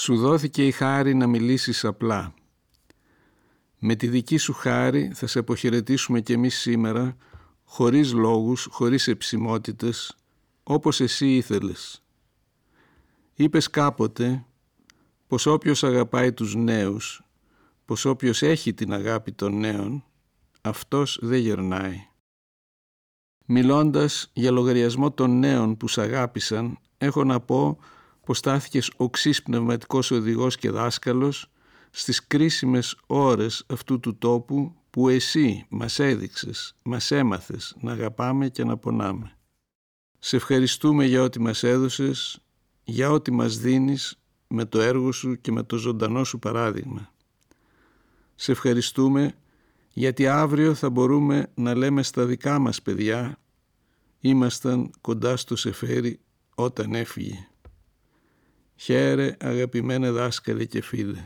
Σου δόθηκε η χάρη να μιλήσεις απλά. Με τη δική σου χάρη θα σε αποχαιρετήσουμε κι εμείς σήμερα, χωρίς λόγους, χωρίς εψιμότητες, όπως εσύ ήθελες. Είπες κάποτε πως όποιος αγαπάει τους νέους, πως όποιος έχει την αγάπη των νέων, αυτός δεν γερνάει. Μιλώντας για λογαριασμό των νέων που σ' αγάπησαν, έχω να πω πως στάθηκες οξύς πνευματικός οδηγός και δάσκαλος στις κρίσιμες ώρες αυτού του τόπου που εσύ μας έδειξες, μας έμαθες να αγαπάμε και να πονάμε. Σε ευχαριστούμε για ό,τι μας έδωσες, για ό,τι μας δίνεις με το έργο σου και με το ζωντανό σου παράδειγμα. Σε ευχαριστούμε γιατί αύριο θα μπορούμε να λέμε στα δικά μας παιδιά ήμασταν κοντά στο Σεφέρι όταν έφυγε. Χαίρε αγαπημένε δάσκαλε και φίλε.